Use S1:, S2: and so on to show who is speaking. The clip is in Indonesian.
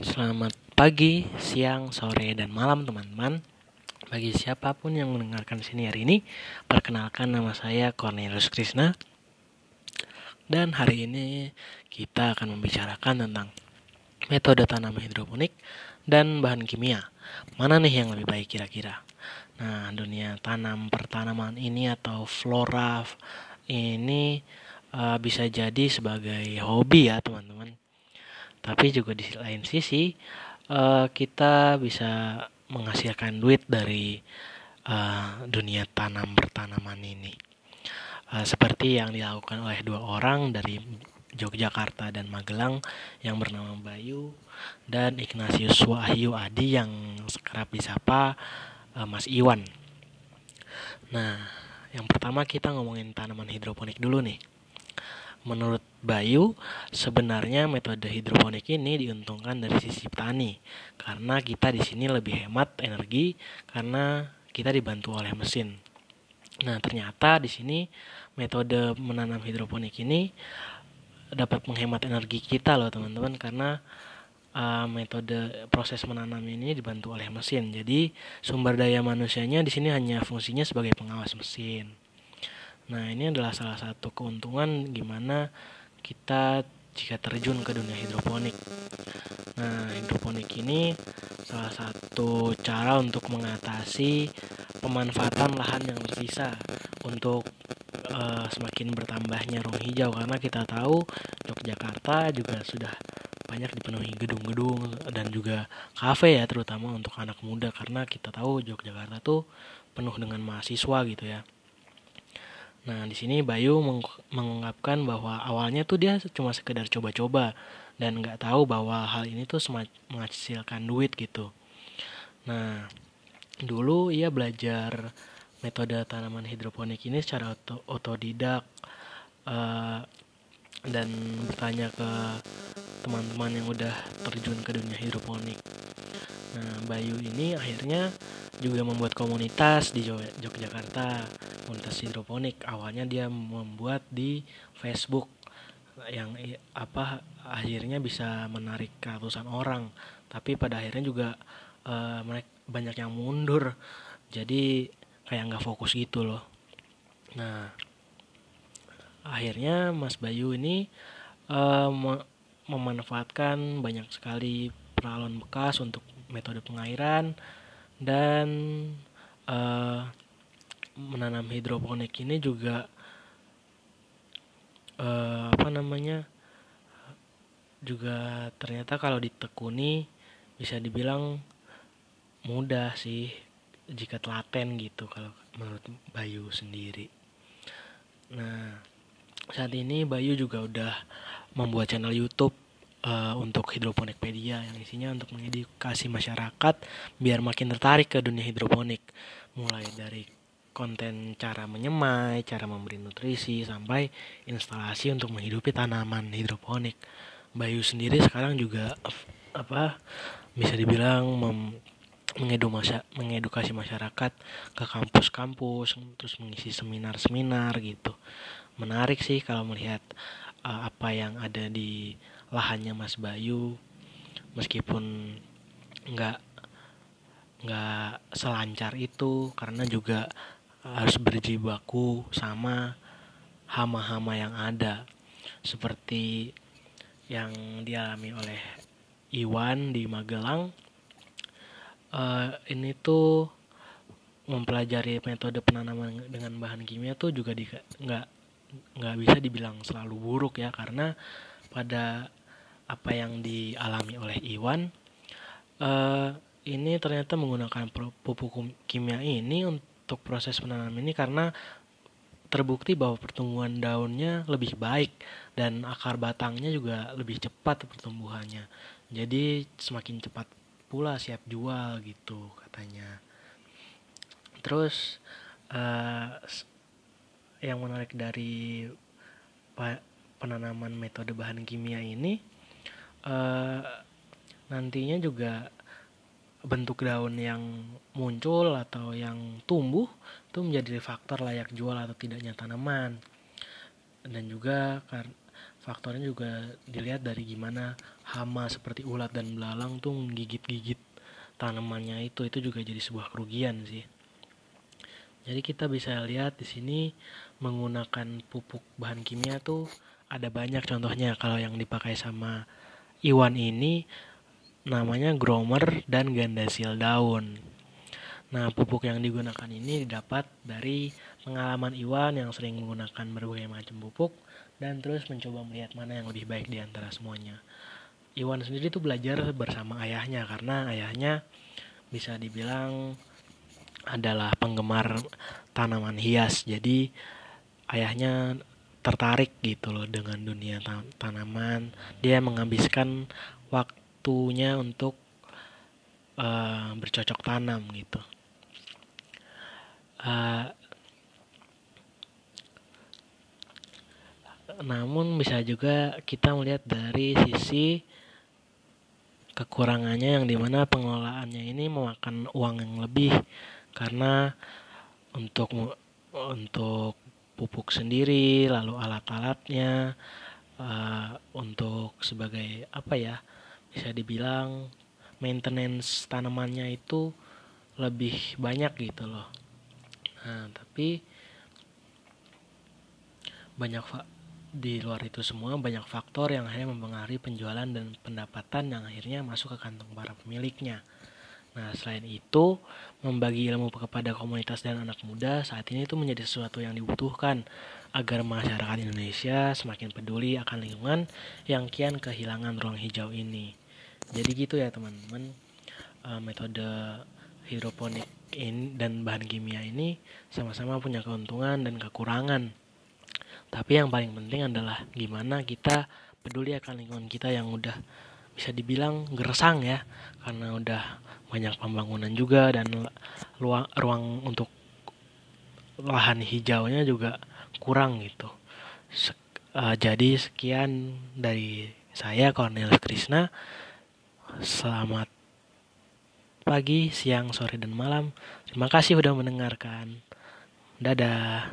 S1: Selamat pagi, siang, sore, dan malam teman-teman. Bagi siapa pun yang mendengarkan sini hari ini, perkenalkan nama saya Cornelius Krishna. Dan hari ini kita akan membicarakan tentang metode tanam hidroponik dan bahan kimia. Mana nih yang lebih baik kira-kira? Nah, dunia tanam pertanaman ini atau flora ini uh, bisa jadi sebagai hobi ya teman-teman tapi juga di lain sisi uh, kita bisa menghasilkan duit dari uh, dunia tanam pertanaman ini uh, seperti yang dilakukan oleh dua orang dari Yogyakarta dan Magelang yang bernama Bayu dan Ignatius Wahyu Adi yang sekerap disapa uh, Mas Iwan. Nah, yang pertama kita ngomongin tanaman hidroponik dulu nih. Menurut Bayu, sebenarnya metode hidroponik ini diuntungkan dari sisi petani karena kita di sini lebih hemat energi karena kita dibantu oleh mesin. Nah, ternyata di sini metode menanam hidroponik ini dapat menghemat energi kita loh teman-teman karena uh, metode proses menanam ini dibantu oleh mesin. Jadi sumber daya manusianya di sini hanya fungsinya sebagai pengawas mesin. Nah, ini adalah salah satu keuntungan gimana kita jika terjun ke dunia hidroponik. Nah, hidroponik ini salah satu cara untuk mengatasi pemanfaatan lahan yang tersisa untuk uh, semakin bertambahnya ruang hijau karena kita tahu Yogyakarta juga sudah banyak dipenuhi gedung-gedung dan juga kafe ya terutama untuk anak muda karena kita tahu Yogyakarta tuh penuh dengan mahasiswa gitu ya. Nah, di sini Bayu meng mengungkapkan bahwa awalnya tuh dia cuma sekedar coba-coba dan nggak tahu bahwa hal ini tuh menghasilkan duit gitu. Nah, dulu ia belajar metode tanaman hidroponik ini secara auto otodidak uh, dan bertanya ke teman-teman yang udah terjun ke dunia hidroponik. Nah, Bayu ini akhirnya juga membuat komunitas di Yogyakarta komunitas hidroponik. Awalnya dia membuat di Facebook yang apa akhirnya bisa menarik ratusan orang. Tapi pada akhirnya juga uh, banyak yang mundur. Jadi kayak nggak fokus gitu loh. Nah akhirnya Mas Bayu ini uh, memanfaatkan banyak sekali peralon bekas untuk metode pengairan dan uh, menanam hidroponik ini juga uh, apa namanya juga ternyata kalau ditekuni bisa dibilang mudah sih jika telaten gitu kalau menurut Bayu sendiri. Nah saat ini Bayu juga udah membuat channel YouTube uh, untuk hidroponikpedia yang isinya untuk mengedukasi masyarakat biar makin tertarik ke dunia hidroponik mulai dari konten cara menyemai, cara memberi nutrisi, sampai instalasi untuk menghidupi tanaman hidroponik. Bayu sendiri sekarang juga apa bisa dibilang mem, mengedukasi, masyarakat ke kampus-kampus, terus mengisi seminar-seminar gitu. Menarik sih kalau melihat uh, apa yang ada di lahannya Mas Bayu, meskipun nggak nggak selancar itu karena juga harus berjibaku sama hama-hama yang ada. Seperti yang dialami oleh Iwan di Magelang. Uh, ini tuh mempelajari metode penanaman dengan bahan kimia tuh juga nggak nggak bisa dibilang selalu buruk ya. Karena pada apa yang dialami oleh Iwan uh, ini ternyata menggunakan pupuk kimia ini untuk proses menanam ini karena terbukti bahwa pertumbuhan daunnya lebih baik dan akar batangnya juga lebih cepat pertumbuhannya. Jadi semakin cepat pula siap jual gitu katanya. Terus uh, yang menarik dari penanaman metode bahan kimia ini uh, nantinya juga bentuk daun yang muncul atau yang tumbuh itu menjadi faktor layak jual atau tidaknya tanaman. Dan juga faktornya juga dilihat dari gimana hama seperti ulat dan belalang tuh menggigit-gigit tanamannya itu itu juga jadi sebuah kerugian sih. Jadi kita bisa lihat di sini menggunakan pupuk bahan kimia tuh ada banyak contohnya. Kalau yang dipakai sama Iwan ini namanya gromer dan gandasil daun. Nah, pupuk yang digunakan ini didapat dari pengalaman Iwan yang sering menggunakan berbagai macam pupuk dan terus mencoba melihat mana yang lebih baik di antara semuanya. Iwan sendiri tuh belajar bersama ayahnya karena ayahnya bisa dibilang adalah penggemar tanaman hias. Jadi ayahnya tertarik gitu loh dengan dunia tanaman. Dia menghabiskan waktunya untuk uh, bercocok tanam gitu. Uh, namun bisa juga kita melihat dari sisi kekurangannya yang di mana pengelolaannya ini memakan uang yang lebih karena untuk untuk pupuk sendiri lalu alat-alatnya uh, untuk sebagai apa ya bisa dibilang maintenance tanamannya itu lebih banyak gitu loh nah tapi banyak di luar itu semua banyak faktor yang akhirnya mempengaruhi penjualan dan pendapatan yang akhirnya masuk ke kantong para pemiliknya. Nah, selain itu, membagi ilmu kepada komunitas dan anak muda saat ini itu menjadi sesuatu yang dibutuhkan agar masyarakat Indonesia semakin peduli akan lingkungan yang kian kehilangan ruang hijau ini. Jadi gitu ya teman-teman, uh, metode hidroponik ini dan bahan kimia ini sama-sama punya keuntungan dan kekurangan. Tapi yang paling penting adalah gimana kita peduli akan lingkungan kita yang udah bisa dibilang gersang ya karena udah banyak pembangunan juga dan luang ruang untuk lahan hijaunya juga kurang gitu. Sek, uh, jadi sekian dari saya Cornelius Krishna. Selamat pagi, siang, sore dan malam. Terima kasih sudah mendengarkan. Dadah.